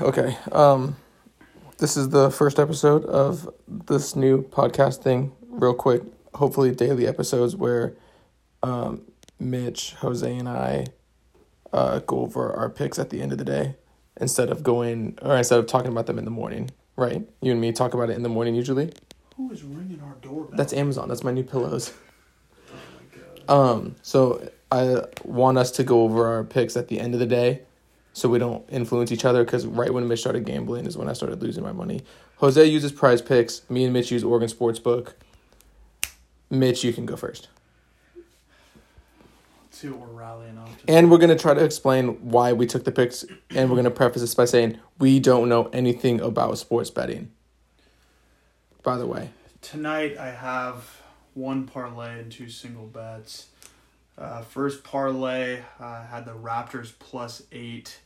Okay. Um, this is the first episode of this new podcast thing. Real quick, hopefully daily episodes where, um, Mitch, Jose, and I, uh, go over our picks at the end of the day instead of going or instead of talking about them in the morning. Right? You and me talk about it in the morning usually. Who is ringing our doorbell? That's Amazon. That's my new pillows. oh my god. Um, so I want us to go over our picks at the end of the day, so we don't influence each other. Because right when Mitch started gambling is when I started losing my money. Jose uses Prize Picks. Me and Mitch use Oregon Sportsbook. Mitch, you can go first, Let's see what we're rallying on. and we're gonna try to explain why we took the picks, and we're gonna preface this by saying we don't know anything about sports betting. By the way, Tonight I have one parlay and two single bets. Uh, first parlay uh, had the Raptors plus eight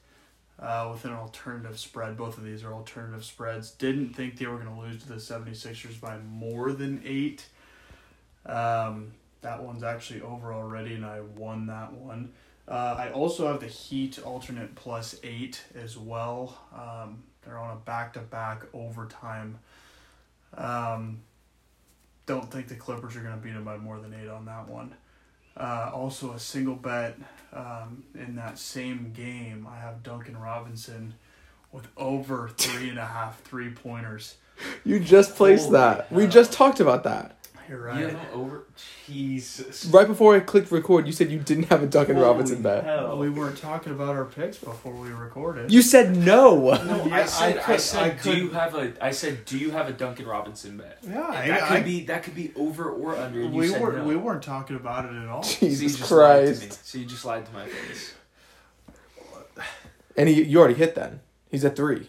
uh, with an alternative spread. Both of these are alternative spreads. Didn't think they were going to lose to the 76ers by more than eight. Um, that one's actually over already, and I won that one. Uh, I also have the Heat alternate plus eight as well. Um, they're on a back to back overtime. Um, don't think the Clippers are going to beat them by more than eight on that one. Uh, also, a single bet um, in that same game, I have Duncan Robinson with over three and a half three pointers. you just placed Holy that. We just talked about that. You're You right. know, over Jesus. Right before I clicked record, you said you didn't have a Duncan Holy Robinson bet. hell. We weren't talking about our picks before we recorded. You said no. No, Yeah, I said. I I, could- said. I do you have a? I said. Do you have a Duncan Robinson bet? yeah, And I, that could I- be. That could be over or under. And we weren't no. we weren't talking about it at all. So you Jesus just lied to. Christ. So you just lied to my face. And he, you already hit then. He's at three.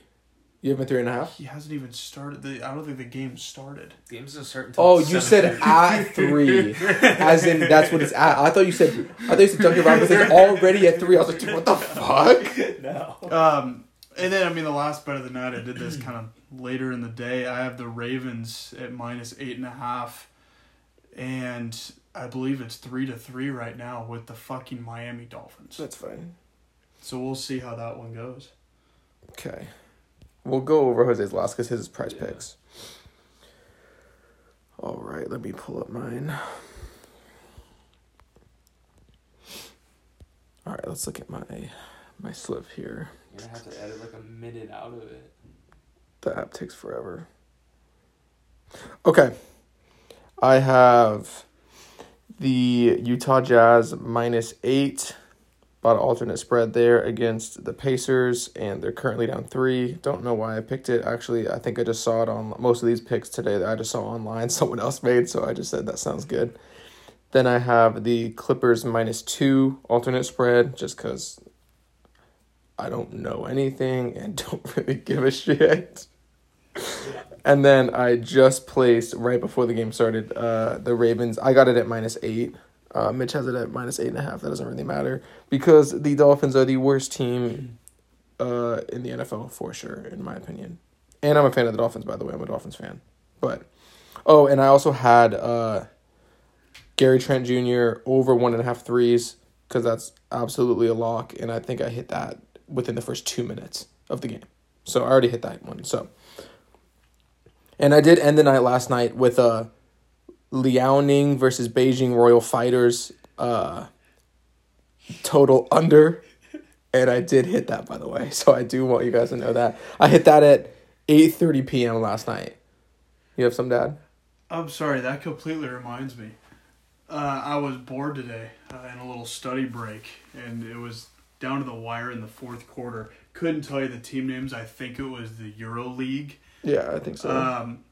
You have him at three and a half? He hasn't even started. The I don't think the game started. Games doesn't start until. Oh, you said at three. As in, that's what it's at. I thought you said, I thought you said Duncan Robinson's already at three. I was like, what the fuck? no. Um, and then I mean the last bet of the night, I did this kind of later in the day. I have the Ravens at minus eight and a half, and I believe it's three to three right now with the fucking Miami Dolphins. That's fine. So we'll see how that one goes. Okay. We'll go over Jose's last because his is price Yeah. picks. All right, let me pull up mine. All right, let's look at my my slip here. You're gonna have to edit like a minute out of it. The app takes forever. Okay. I have the Utah Jazz minus eight. Bought an alternate spread there against the Pacers, and they're currently down three. Don't know why I picked it. Actually, I think I just saw it on most of these picks today that I just saw online someone else made, so I just said that sounds good. Then I have the Clippers minus two alternate spread, just because I don't know anything and don't really give a shit. And then I just placed right before the game started uh, the Ravens. I got it at minus eight. Uh, Mitch has it at minus eight and a half. That doesn't really matter because the Dolphins are the worst team uh, in the NFL for sure, in my opinion. And I'm a fan of the Dolphins, by the way. I'm a Dolphins fan. But oh, and I also had uh, Gary Trent Jr. over one and a half threes because that's absolutely a lock, and I think I hit that within the first two minutes of the game. So I already hit that one. So. And I did end the night last night with a Liaoning versus Beijing Royal Fighters uh, total under. And I did hit that by the way. So I do want you guys to know that. I hit that at 8:30 p.m. last night. You have some dad? I'm sorry, that completely reminds me. Uh, I was bored today uh, in a little study break, and it was down to the wire in the fourth quarter. Couldn't tell you the team names. I think it was the Euro League. Yeah, I think so. Um,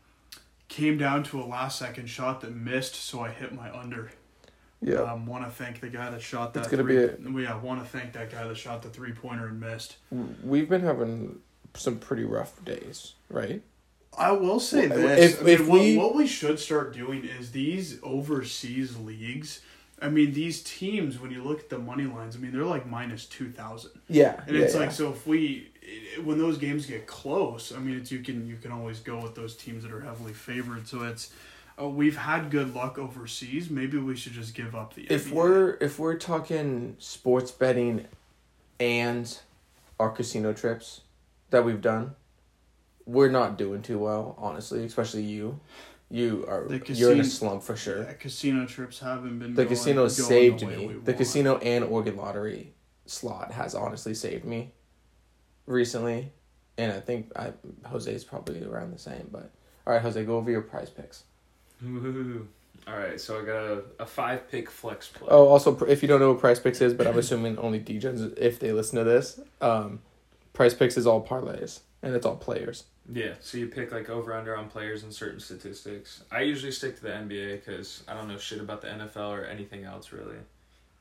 came down to a last second shot that missed, so I hit my under. yeah. Um, want to thank the guy that shot that. It's gonna three, be Yeah, want to thank that guy that shot the three pointer and missed. We've been having some pretty rough days, right? I will say Well, this: if- I mean, if what, we- what we should start doing is these overseas leagues. I mean, these teams, when you look at the money lines, I mean, they're like minus two thousand, Yeah. and yeah, it's yeah. like so. If we, when those games get close, I mean, it's you can you can always go with those teams that are heavily favored. So it's uh, we've had good luck overseas. Maybe we should just give up the. if NBA. we're if we're talking sports betting and our casino trips that we've done, we're not doing too well, honestly. Especially you. You are The you're in a casino- slump for sure. Yeah, casino trips haven't been. The going- casino going saved the me. The want. casino and Oregon lottery slot has honestly saved me recently, and I think I Jose's probably around the same. But all right, Jose, go over your prize picks. Woo-hoo-hoo. All right, so I got a, a five pick flex play. Oh, also, if you don't know what Prize Picks is, but I'm assuming only DJs, if they listen to this, um, Prize Picks is all parlays and it's all players. Yeah, so you pick like over under on players and certain statistics. I usually stick to the NBA because I don't know shit about the NFL or anything else really.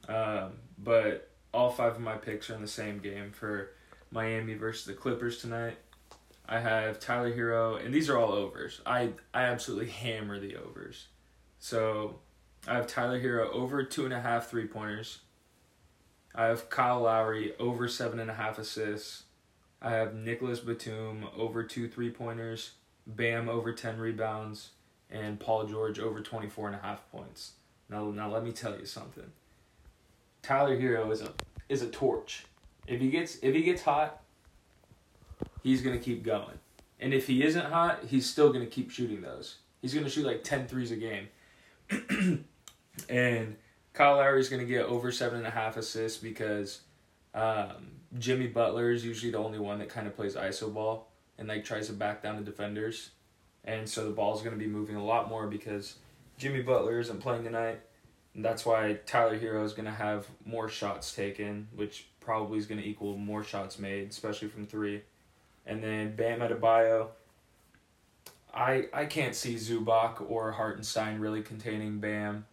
Um, but all five of my picks are in the same game for Miami versus the Clippers tonight. I have Tyler Herro, and these are all overs. I I absolutely hammer the overs. So I have Tyler Herro over two and a half three pointers. I have Kyle Lowry over seven and a half assists. I have Nicolas Batum over two three pointers, Bam over 10 rebounds, and Paul George over 24 and a half points. Now, now let me tell you something. Tyler Herro is a is a torch. If he gets if he gets hot, he's gonna keep going. And if he isn't hot, he's still gonna keep shooting those. He's gonna shoot like 10 threes a game. and Kyle Lowry's gonna get over seven and a half assists because um, Jimmy Butler is usually the only one that kind of plays iso ball and like tries to back down the defenders, and so the ball's going to be moving a lot more because Jimmy Butler isn't playing tonight, and that's why Tyler Herro is going to have more shots taken, which probably is going to equal more shots made, especially from three, and then Bam Adebayo. I I can't see Zubac or Hartenstein really containing Bam,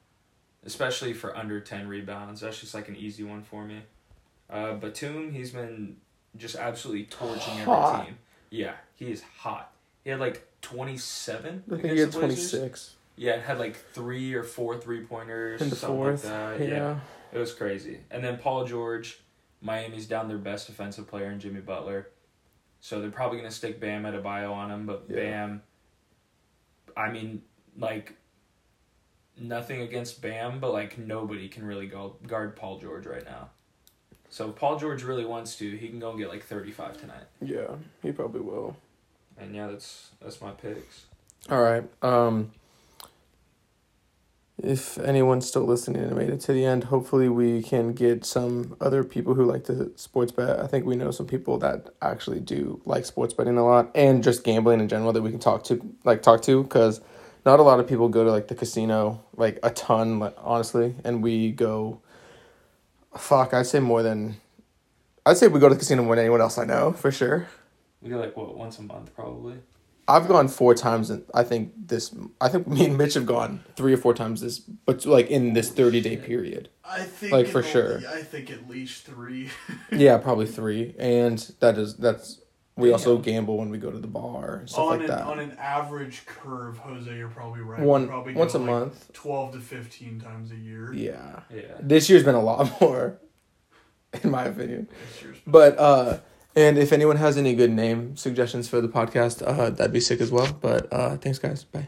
especially for under ten rebounds. That's just like an easy one for me. Uh, Batum, he's been just absolutely torching every team. Yeah, he is hot. He had like 27. I think he had 26 Yeah, it had like three or four three pointers. in the something fourth. Like that. yeah. yeah, it was crazy. And then Paul George, Miami's down their best defensive player in Jimmy Butler. So they're probably going to stick Bam Adebayo on him, but Yeah. Bam, I mean, like, nothing against Bam, but like nobody can really go guard Paul George right now. So if Paul George really wants to, he can go and get like 35 tonight. Yeah, he probably will. And yeah, that's that's my picks. All right. Um, if anyone's still listening and made it to the end, hopefully we can get some other people who like to sports bet. I think we know some people that actually do like sports betting a lot and just gambling in general that we can talk to, like talk to, because not a lot of people go to like the casino like a ton, honestly, and we go. Fuck, I'd say more than. I'd say we go to the casino more than anyone else I know for sure. We go like what once a month probably. I've gone four times, and I think this. I think me and Mitch have gone three or four times this, but like in this thirty day period. I think Like, for le- sure. I think at least three. Yeah, probably three, and that is that's. We also gamble when we go to the bar and stuff on like an that. on an average curve, Jose, you're probably right. One We probably once a like month. twelve to fifteen times a year. Yeah, Yeah. this year's been a lot more, in my opinion. This year's- But uh, and if anyone has any good name suggestions for the podcast, uh, that'd be sick as well. But uh, thanks, guys. Bye.